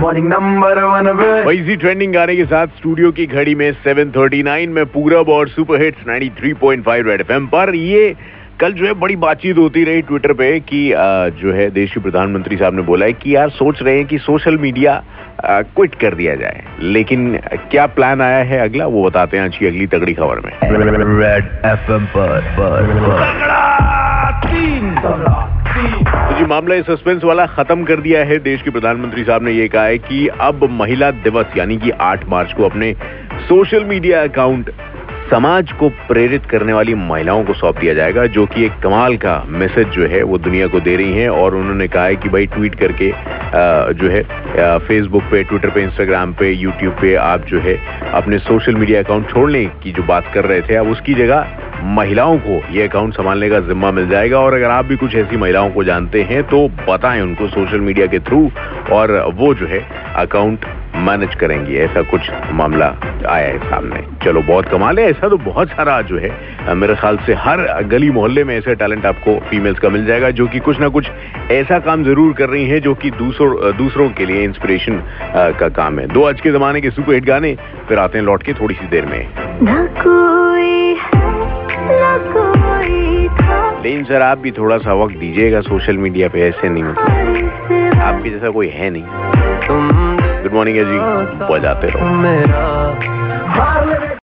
Morning number one पे वही इसी ट्रेंडिंग गाने के साथ स्टूडियो की घड़ी में 7:39 में पूरब और सुपर हिट्स 93.5 रेड एफएम पर ये कल जो है बड़ी बातचीत होती रही ट्विटर पे कि आ, जो है देश के प्रधानमंत्री साहब ने बोला है कि यार सोच रहे हैं कि सोशल मीडिया क्विट कर दिया जाए। लेकिन क्या प्लान आया है अगला? वो बताते हैं आज की अगली तगड़ी खबर में। रेड एफएम पर पर तो जी मामला सस्पेंस वाला खत्म कर दिया है। देश के प्रधानमंत्री साहब ने यह कहा है कि अब महिला दिवस, यानी कि 8 मार्च को अपने सोशल मीडिया अकाउंट समाज को प्रेरित करने वाली महिलाओं को सौंप दिया जाएगा, जो कि एक कमाल का मैसेज जो है वो दुनिया को दे रही हैं। और उन्होंने कहा है कि भाई ट्वीट करके जो है फेसबुक पे ट्विटर पे इंस्टाग्राम पे यूट्यूब पे आप जो है अपने सोशल मीडिया अकाउंट छोड़ने की जो बात कर रहे थे अब उसकी जगह महिलाओं को ये अकाउंट संभालने का जिम्मा मिल जाएगा। और अगर आप भी कुछ ऐसी महिलाओं को जानते हैं तो बताएँ उनको सोशल मीडिया के थ्रू और वो जो है अकाउंट मैनेज करेंगी। ऐसा कुछ मामला आया है सामने। चलो, बहुत कमाल है। ऐसा तो बहुत सारा जो है, मेरे ख्याल से हर गली मोहल्ले में ऐसे टैलेंट आपको फीमेल्स का मिल जाएगा, जो कि कुछ ना कुछ ऐसा काम ज़रूर कर रही हैं, जो कि दूसरों दूसरों के लिए इंस्पिरेशन का काम है। दो आज के जमाने के सुपर हिट गाने, फिर आते हैं लौट के थोड़ी सी देर में। लेकिन सर आप भी थोड़ा सा वक्त दीजिएगा सोशल मीडिया पे ऐसे नहीं होते। आप भी जैसा कोई है नहीं। गुड मॉर्निंग है जी बजाते रहो।